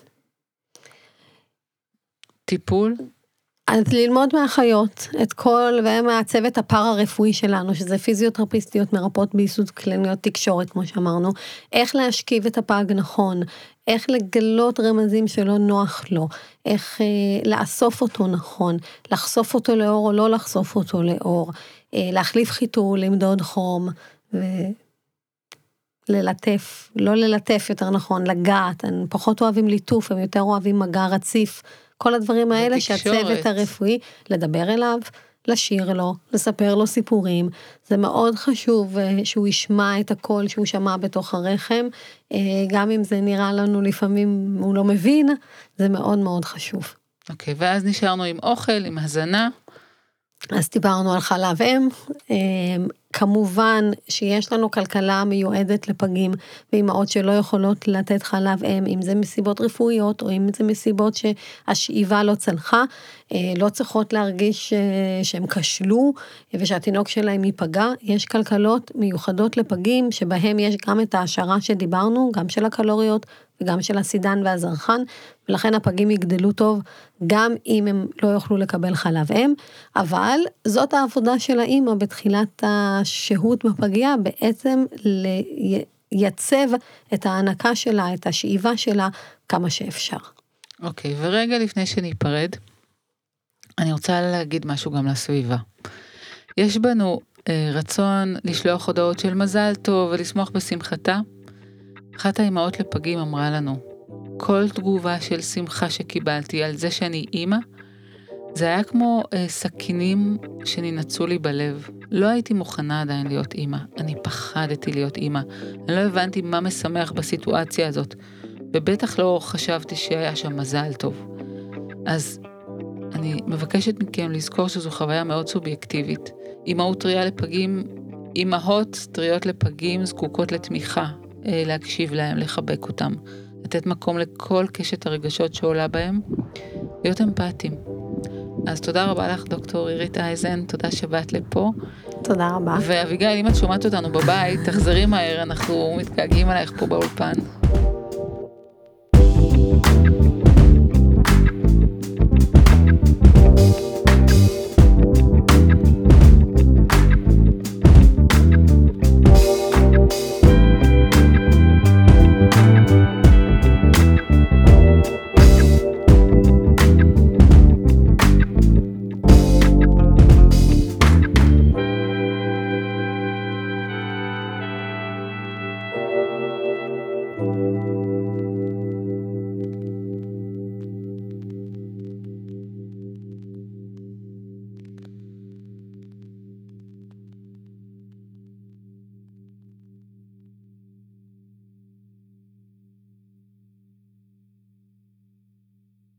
טיפול? אז ללמוד מהאחיות את כל, ומהצוות הפארה-רפואי שלנו, שזה פיזיותרפיסטיות, מרפאות ביסוד קליניות תקשורת, כמו שאמרנו, איך להשכיב את הפג נכון, איך לגלות רמזים שלא נוח לו, איך אה, לאסוף אותו נכון, לחשוף אותו לאור או לא לחשוף אותו לאור, אה, להחליף חיתול, למדוד חום, וללטף, לא ללטף יותר נכון, לגעת, הם פחות אוהבים ליטוף, הם יותר אוהבים מגע רציף. כל הדברים האלה שהצוות הרפואי, לדבר אליו, לשיר לו, לספר לו סיפורים. זה מאוד חשוב אה, שהוא ישמע את הקול שהוא שמע בתוך הרחם, אה, גם אם זה נראה לנו לפעמים הוא לא מבין, זה מאוד מאוד חשוב. אוקיי, okay, ואז נשארנו עם אוכל, עם הזנה. אז דיברנו על חלב אם, אמ, כמובן שיש לנו כלכלה מיועדת לפגים ואימהות שלא יכולות לתת חלב אם, אם זה מסיבות רפואיות או אם זה מסיבות שהשאיבה לא צלחה, אה, לא צריכות להרגיש אה, שהם כשלו ושהתינוק שלהם ייפגע. יש כלכלות מיוחדות לפגים שבהם יש גם את ההעשרה שדיברנו, גם של הקלוריות וגם של הסידן והזרחן, ולכן הפגים יגדלו טוב גם אם הם לא יוכלו לקבל חלב אם, אבל זאת העבודה של האימא בתחילת השהות בפגייה, בעצם לייצב את ההנקה שלה, את השאיבה שלה, כמה שאפשר. אוקיי, okay, ורגע לפני שניפרד, אני רוצה להגיד משהו גם לסביבה. יש בנו אה, רצון לשלוח הודעות של מזל טוב ולשמוח בשמחתה. אחת האימהות לפגים אמרה לנו, כל תגובה של שמחה שקיבלתי על זה שאני אימא, זה היה כמו אה, סכינים שננעצו לי בלב. לא הייתי מוכנה עדיין להיות אימא, אני פחדתי להיות אימא. אני לא הבנתי מה משמח בסיטואציה הזאת, ובטח לא חשבתי שהיה שם מזל טוב. אז אני מבקשת מכם לזכור שזו חוויה מאוד סובייקטיבית. אימהות טריה לפגים, אימהות טריות לפגים זקוקות לתמיכה, להקשיב להם, לחבק אותם, לתת מקום לכל קשת הרגשות שעולה בהם, להיות אמפתיים. אז תודה רבה לך, דוקטור עירית אייזן, תודה שבאת לפה. תודה רבה. ואביגיל, אם את שומעת אותנו בבית, תחזרי מהר, אנחנו מתגעגעים עלייך פה באולפן.